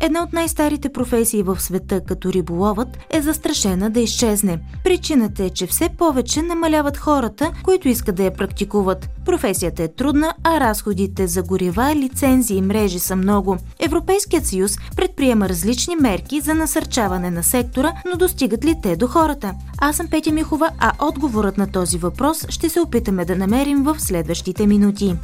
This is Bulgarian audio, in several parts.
Една от най-старите професии в света, като риболовът, е застрашена да изчезне. Причината е, че все повече намаляват хората, които искат да я практикуват. Професията е трудна, а разходите за горива, лицензии и мрежи са много. Европейският съюз предприема различни мерки за насърчаване на сектора, но достигат ли те до хората? Аз съм Петя Михова, а отговорът на този въпрос ще се опитаме да намерим в следващите минути.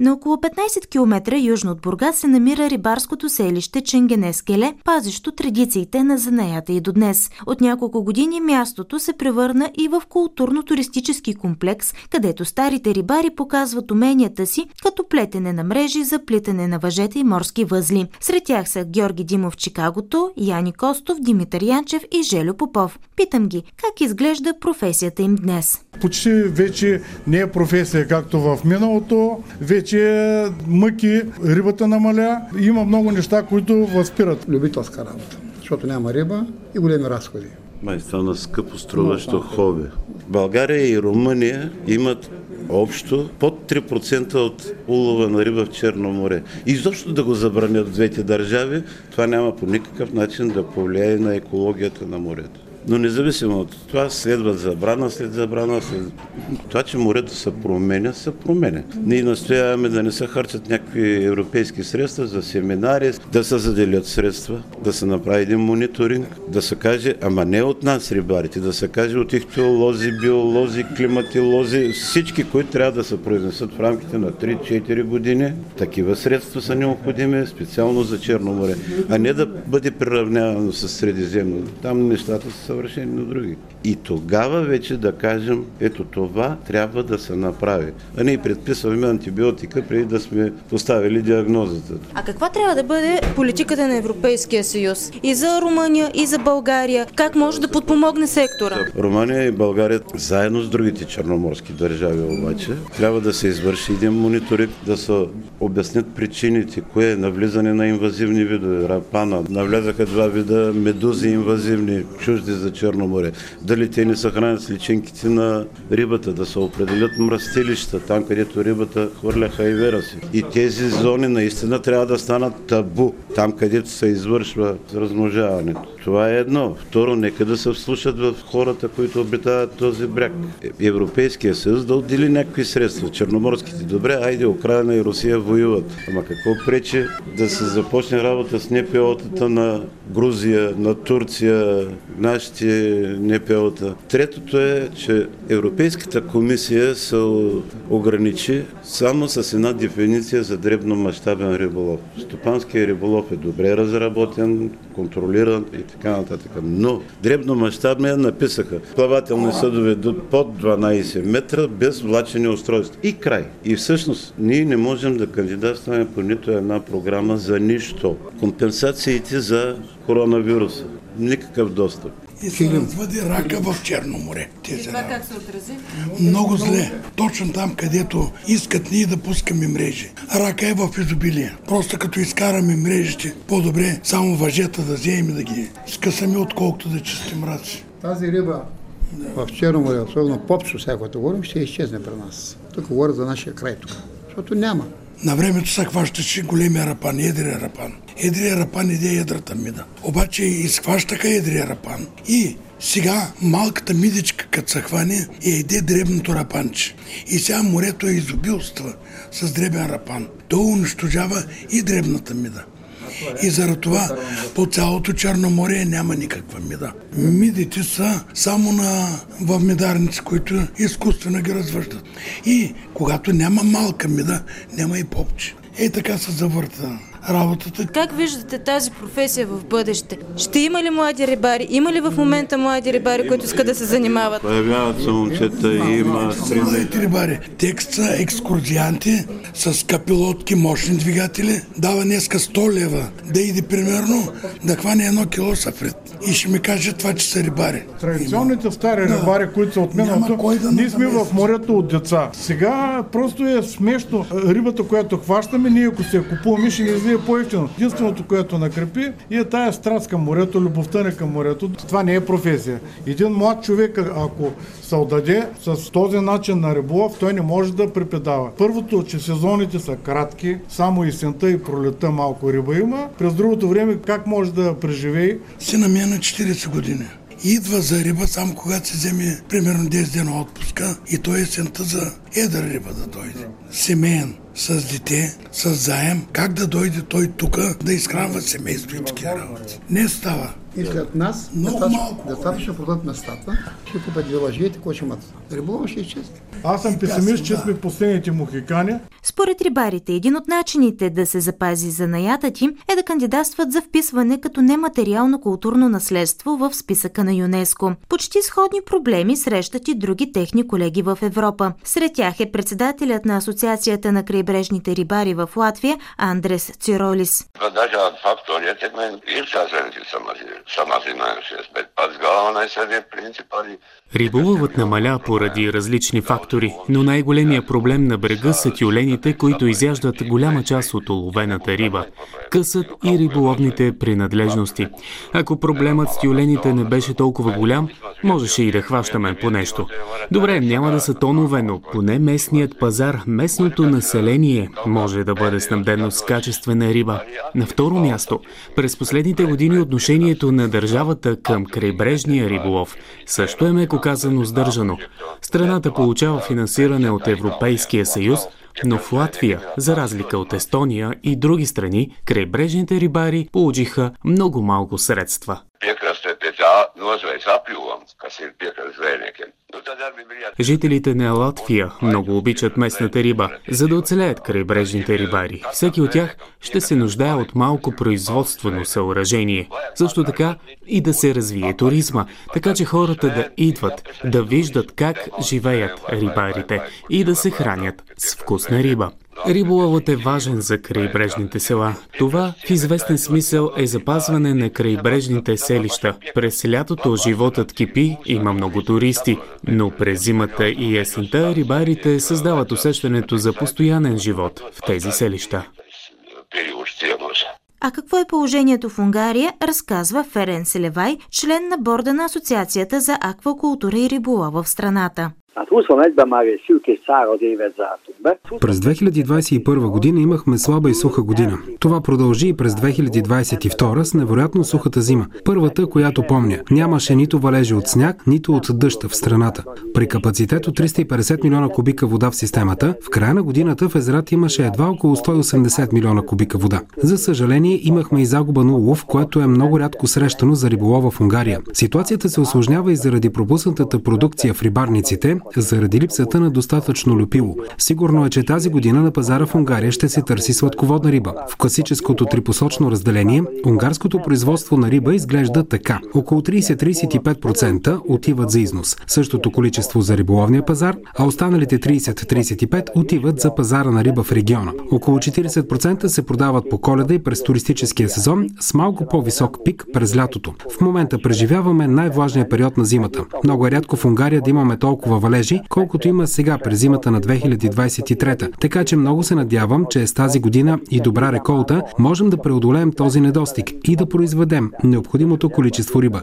На около 15 км южно от Бургас се намира рибарското селище Ченгенескеле, пазещо традициите на занаята и до днес. От няколко години мястото се превърна и в културно-туристически комплекс, където старите рибари показват уменията си като плетене на мрежи за плитане на въжета и морски възли. Сред тях са Георги Димов Чикагото, Яни Костов, Димитър Янчев и Желю Попов. Питам ги, как изглежда професията им днес? Почти вече не е професия както в миналото, вече че мъки, рибата намаля. Има много неща, които възпират. Любителска работа, защото няма риба и големи разходи. Май стана скъпо струващо хоби. България и Румъния имат общо под 3% от улова на риба в Черно море. И изобщо да го забранят двете държави, това няма по никакъв начин да повлияе на екологията на морето. Но независимо от това, следва забрана след забрана. След... Това, че морето се променя, се променя. Ние настояваме да не се харчат някакви европейски средства за семинари, да се заделят средства, да се направи един мониторинг, да се каже, ама не от нас рибарите, да се каже от ихтиолози, биолози, климатилози, всички, които трябва да се произнесат в рамките на 3-4 години. Такива средства са необходими специално за Черно море, а не да бъде приравнявано с Средиземно. Там нещата са съвършени на други. И тогава вече да кажем, ето това трябва да се направи. А ние предписваме антибиотика преди да сме поставили диагнозата. А каква трябва да бъде политиката на Европейския съюз? И за Румъния, и за България? Как може да подпомогне сектора? Румъния и България, заедно с другите черноморски държави обаче, трябва да се извърши един мониторинг, да се обяснят причините, кое е навлизане на инвазивни видове, рапана. Навлязаха два вида медузи инвазивни, чужди за Черно море. Дали те не се хранят с личинките на рибата, да се определят мръстилища, там където рибата хвърля хайвера си. И тези зони наистина трябва да станат табу, там където се извършва размножаването. Това е едно. Второ, нека да се вслушат в хората, които обитават този бряг. Европейския съюз да отдели някакви средства. Черноморските добре, айде, Украина и Русия воюват. Ама какво пречи да се започне работа с НПО-тата на Грузия, на Турция, нашите НПО-та. Третото е, че Европейската комисия се ограничи само с една дефиниция за дребномащабен риболов. Стопанския риболов е добре разработен, контролиран и така нататък. Но дребномащабния написаха плавателни съдове до под 12 метра без влачени устройства. И край. И всъщност ние не можем да кандидатстваме по нито една програма за нищо. Компенсациите за коронавируса. Никакъв достъп и се развъди рака в Черно море. Тези това как се отрази? Много зле. Точно там, където искат ние да пускаме мрежи. Рака е в изобилие. Просто като изкараме мрежите, по-добре само въжета да вземем и да ги скъсаме, отколкото да чистим раци. Тази риба в Черно море, особено попчо, всякото говорим, ще изчезне при нас. Тук говоря за нашия край тук. Защото няма. На времето се хващаше големия рапан, едрия рапан. Едрия рапан иде едрата мида. Обаче изхващаха едрия рапан. И сега малката мидичка, като се хване, е иде дребното рапанче. И сега морето е изобилства с дребен рапан. То унищожава и дребната мида. И заради това по цялото Черно море няма никаква мида. Мидите са само на, в медарници, които изкуствено ги развъждат. И когато няма малка мида, няма и попче. Е така се завърта работата. Как виждате тази професия в бъдеще? Ще има ли млади рибари? Има ли в момента млади рибари, които искат да се занимават? Появяват се момчета и има Младите рибари. Текст са екскурзианти с капилотки, мощни двигатели. Дава днеска 100 лева да иде примерно да хване едно кило сафрит. И ще ми каже това, че са рибари. Традиционните стари Да. рибари, които са от миналото, да ние сме в морето от деца. Сега просто е смешно. Рибата, която хващаме, ние ако се я купуваме, ще ни излие по-ефтино. Единственото, което накрепи, е тая страст към морето, любовта ни към морето. Това не е професия. Един млад човек, ако се отдаде с този начин на риболов, той не може да препедава. Първото, че сезоните са кратки, само есента и пролета малко риба има. През другото време как може да преживее Сина ми е на 40 години. Идва за риба само когато се вземе примерно 10 дена отпуска и той е сента за едър риба да дойде. Семейен, с дете, с заем. Как да дойде той тук да изхранва семейство и такива работи? Не става. И след нас Много децата, малко. децата ще продадат местата, ще купят две лъжи и какво ще имат. Риболова ще изчезне. Аз съм песимист, че сме последните мухикани. Според рибарите, един от начините да се запази занаятът им е да кандидатстват за вписване като нематериално културно наследство в списъка на ЮНЕСКо. Почти сходни проблеми срещат и други техни колеги в Европа. Сред тях е председателят на Асоциацията на крайбрежните рибари в Латвия Андрес Циролис. Dažādi faktori ietekmē, ir sazinājušies, samazinājušies, bet pats galvenais arī principā arī Риболовът намаля поради различни фактори, но най-големия проблем на брега са тюлените, които изяждат голяма част от уловената риба. Късът и риболовните принадлежности. Ако проблемът с тюлените не беше толкова голям, можеше и да хващаме по нещо. Добре, няма да са тонове, но поне местният пазар, местното население може да бъде снабдено с качествена риба. На второ място, през последните години отношението на държавата към крайбрежния риболов също е меко казано сдържано. Страната получава финансиране от Европейския съюз, но в Латвия, за разлика от Естония и други страни, крайбрежните рибари получиха много малко средства. Nozvejas apjoma, kas ir piekrasts zvejniekiem. Жителите на Латвия много обичат местната риба, за да оцелеят крайбрежните рибари. Всеки от тях ще се нуждае от малко производствено съоръжение. Също така и да се развие туризма, така че хората да идват, да виждат как живеят рибарите и да се хранят с вкусна риба. Риболовът е важен за крайбрежните села. Това в известен смисъл е запазване на крайбрежните селища. През лятото животът кипи, има много туристи, но през зимата и есента рибарите създават усещането за постоянен живот в тези селища. А какво е положението в Унгария, разказва Ферен Селевай, член на борда на Асоциацията за аквакултура и риболова в страната. Hát 21-ben már egy szűk és száraz évet zártunk be. През 2021 година имахме слаба и суха година. Това продължи и през 2022 с невероятно сухата зима. Първата, която помня. Нямаше нито валежи от сняг, нито от дъжд в страната. При капацитет от 350 милиона кубика вода в системата, в края на годината в езерата имаше едва около 180 милиона кубика вода. За съжаление, имахме и загуба на улов, което е много рядко срещано за риболова в Унгария. Ситуацията се осложнява и заради пропуснатата продукция в рибарниците, заради липсата на достатъчно люпило. Сигурно е, че тази година на пазара в Унгария ще се търси сладководна риба. В класическото трипосочно разделение, унгарското производство на риба изглежда така. Около 30-35% отиват за износ. Същото количество за риболовния пазар, а останалите 30-35% отиват за пазара на риба в региона. Около 40% се продават по коледа и през туристическия сезон с малко по-висок пик през лятото. В момента преживяваме най-влажния период на зимата. Много е рядко в Унгария да имаме толкова валежи, колкото има сега през зимата на 2023. Така че много се надявам, че с тази година и добра реколта можем да преодолеем този недостиг и да произведем необходимото количество риба.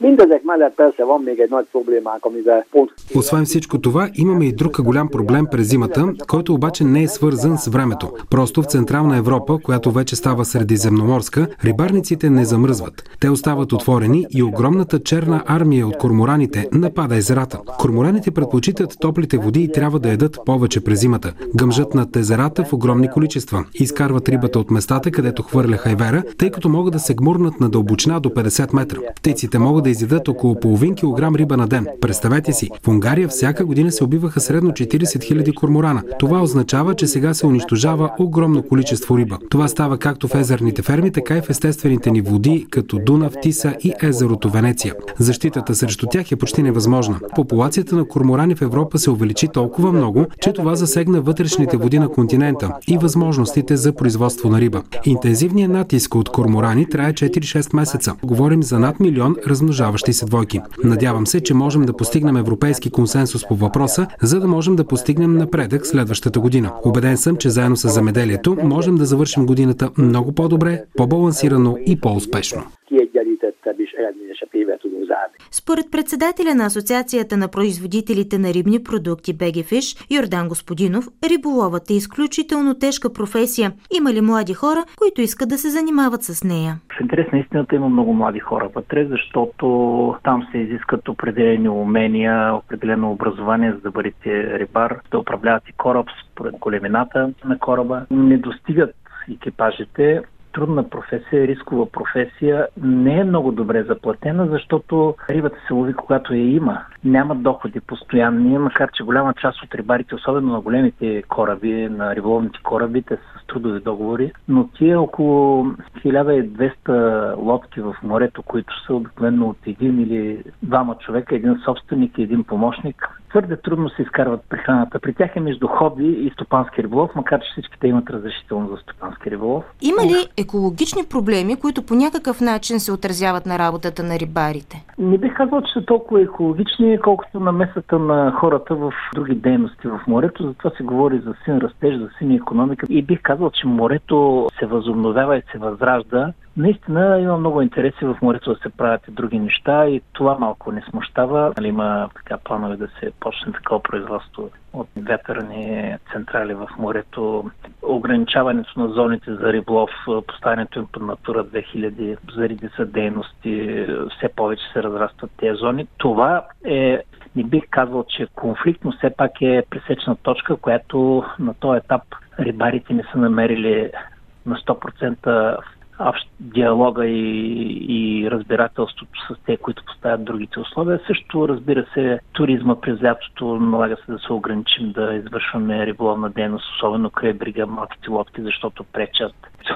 Mindezek mellett persze van még egy nagy problémánk, amivel pont Освен всичко това, имаме и друг голям проблем през зимата, който обаче не е свързан с времето. Просто в Централна Европа, която вече става средиземноморска, рибарниците не замръзват. Те остават отворени и огромната черна армия от кормораните напада езерата. Кормораните предпочитат топлите води и трябва да едат повече през зимата. Гъмжат над езерата в огромни количества. Изкарват рибата от местата, където хвърля хайвера, тъй като могат да се гмурнат на дълбочина до 50 метра. Птиците могат да да изядат около половин килограм риба на ден. Представете си, в Унгария всяка година се убиваха средно 40 000 корморана. Това означава, че сега се унищожава огромно количество риба. Това става както в езерните ферми, така и в естествените ни води, като Дунав, Тиса и езерото Венеция. Защитата срещу тях е почти невъзможна. Популацията на корморани в Европа се увеличи толкова много, че това засегна вътрешните води на континента и възможностите за производство на риба. Интензивният натиск от корморани трае 4-6 месеца. Говорим за над милион размножаващи се двойки. Надявам се, че можем да постигнем европейски консенсус по въпроса, за да можем да постигнем напредък следващата година. Обеден съм, че заедно с замеделието можем да завършим годината много по-добре, по-балансирано и по-успешно. Според председателя на Асоциацията на производителите на рибни продукти Бегефиш, Йордан Господинов, риболовът е изключително тежка професия. Има ли млади хора, които искат да се занимават с нея? В интерес на истината има много млади хора вътре, защото там се изискат определени умения, определено образование, за да бъдете рибар, да управлявате кораб според големината на кораба. Не достигат екипажите трудна професия, рискова професия, не е много добре заплатена, защото рибата се лови когато я има. Няма доходи постоянни, макар че голяма част от рибарите, особено на големите кораби, на риболовните кораби, те са с трудови договори, но тия около 1200 лодки в морето, които са обикновено от един или двама човека, един собственик и един помощник, твърде трудно се изкарват прехраната. При тях е между хоби и стопански риболов, макар че всички те имат разрешително за стопански риболов. Има ли екологични проблеми, които по някакъв начин се отразяват на работата на рибарите? Не бих казал, че са толкова екологични, колкото на месата на хората в други дейности в морето. Затова се говори за син растеж, за син економика. И бих казал, че морето се възобновява и се възражда Наистина има много интереси в морето да се правят и други неща и това малко не смущава. Нали, има така планове да се почне такова производство от вятърни централи в морето, ограничаването на зоните за риблов, поставянето им под Натура 2000, заради са дейности, все повече се разрастват тези зони. Това е не бих казал, че конфликт, но все пак е пресечна точка, която на този етап рибарите не са намерили на 100% диалога и, и разбирателството с те, които поставят другите условия. Също, разбира се, туризма през лятото налага се да се ограничим да извършваме риболовна дейност, особено край брига малките лодки, защото пречат.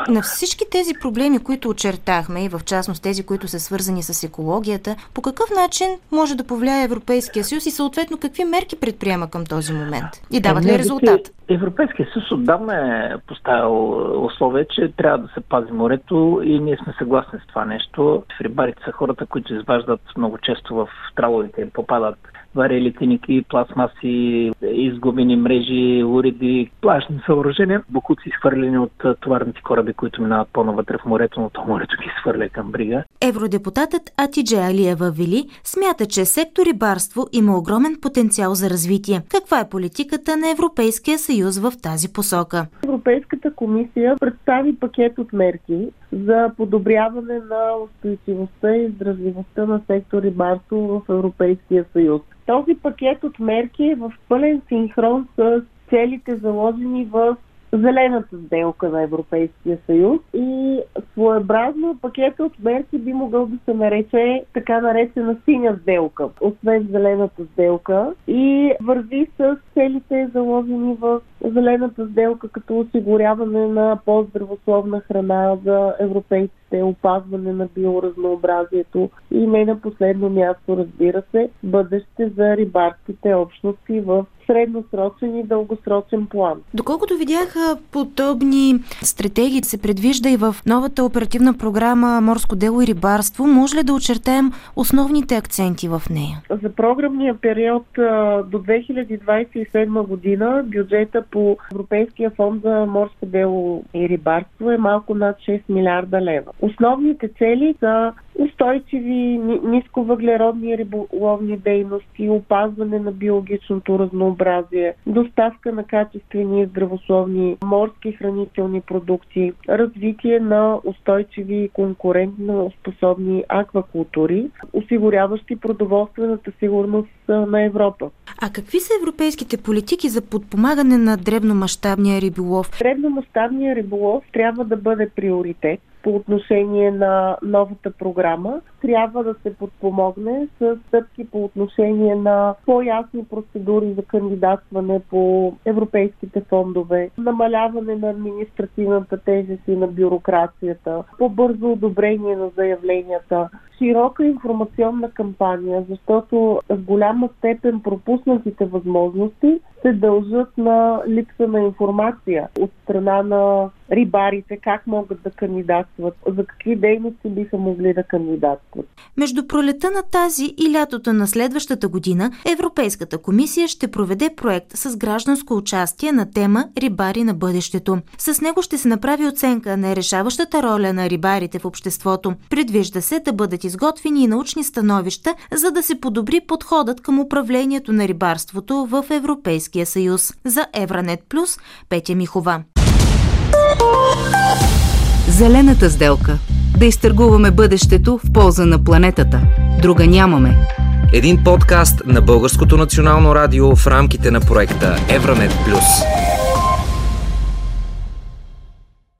На всички тези проблеми, които очертахме и в частност тези, които са свързани с екологията, по какъв начин може да повлияе Европейския съюз и съответно какви мерки предприема към този момент? И дават ли резултат? Европейския съюз отдавна е поставил условие, че трябва да се пази морето и ние сме съгласни с това нещо. Рибарите са хората, които изваждат много често в траловите им попадат варели, тиники, пластмаси, изгубени мрежи, уреди, плашни съоръжения, букуци изхвърлени от товарните кораби, които минават по-навътре в морето, но то морето ги свърля към брига. Евродепутатът Атидже Алиева Вили смята, че сектор рибарство има огромен потенциал за развитие. Каква е политиката на Европейския съюз в тази посока? Европейската комисия представи пакет от мерки за подобряване на устойчивостта и здравливостта на сектор рибарство в Европейския съюз. Този пакет от мерки е в пълен синхрон с целите заложени в зелената сделка на Европейския съюз. И своеобразно пакета от мерки би могъл да се нарече така наречена синя сделка, освен зелената сделка. И върви с целите заложени в зелената сделка като осигуряване на по-здравословна храна за европейците, опазване на биоразнообразието и не на последно място, разбира се, бъдеще за рибарските общности в средносрочен и дългосрочен план. Доколкото видях подобни стратегии се предвижда и в новата оперативна програма Морско дело и рибарство, може ли да очертаем основните акценти в нея? За програмния период до 2027 година бюджета по Европейския фонд за морско дело и рибарство е малко над 6 милиарда лева. Основните цели са устойчиви, нисковъглеродни риболовни дейности, опазване на биологичното разнообразие, доставка на качествени и здравословни морски хранителни продукти, развитие на устойчиви и конкурентно способни аквакултури, осигуряващи продоволствената сигурност на Европа. А какви са европейските политики за подпомагане на дребномащабния риболов? Дребномащабния риболов трябва да бъде приоритет по отношение на новата програма. Трябва да се подпомогне с стъпки по отношение на по-ясни процедури за кандидатстване по европейските фондове, намаляване на административната тежест и на бюрокрацията, по-бързо одобрение на заявленията, широка информационна кампания, защото в голяма степен пропуснатите възможности се дължат на липса на информация от страна на рибарите, как могат да кандидатстват, за какви дейности биха могли да кандидатстват. Между пролета на тази и лятото на следващата година Европейската комисия ще проведе проект с гражданско участие на тема Рибари на бъдещето. С него ще се направи оценка на решаващата роля на рибарите в обществото. Предвижда се да бъдат изготвени и научни становища, за да се подобри подходът към управлението на рибарството в Европейския съюз. За Евранет Плюс Петя Михова. Зелената сделка. Да изтъргуваме бъдещето в полза на планетата. Друга нямаме. Един подкаст на Българското национално радио в рамките на проекта Евранет Плюс.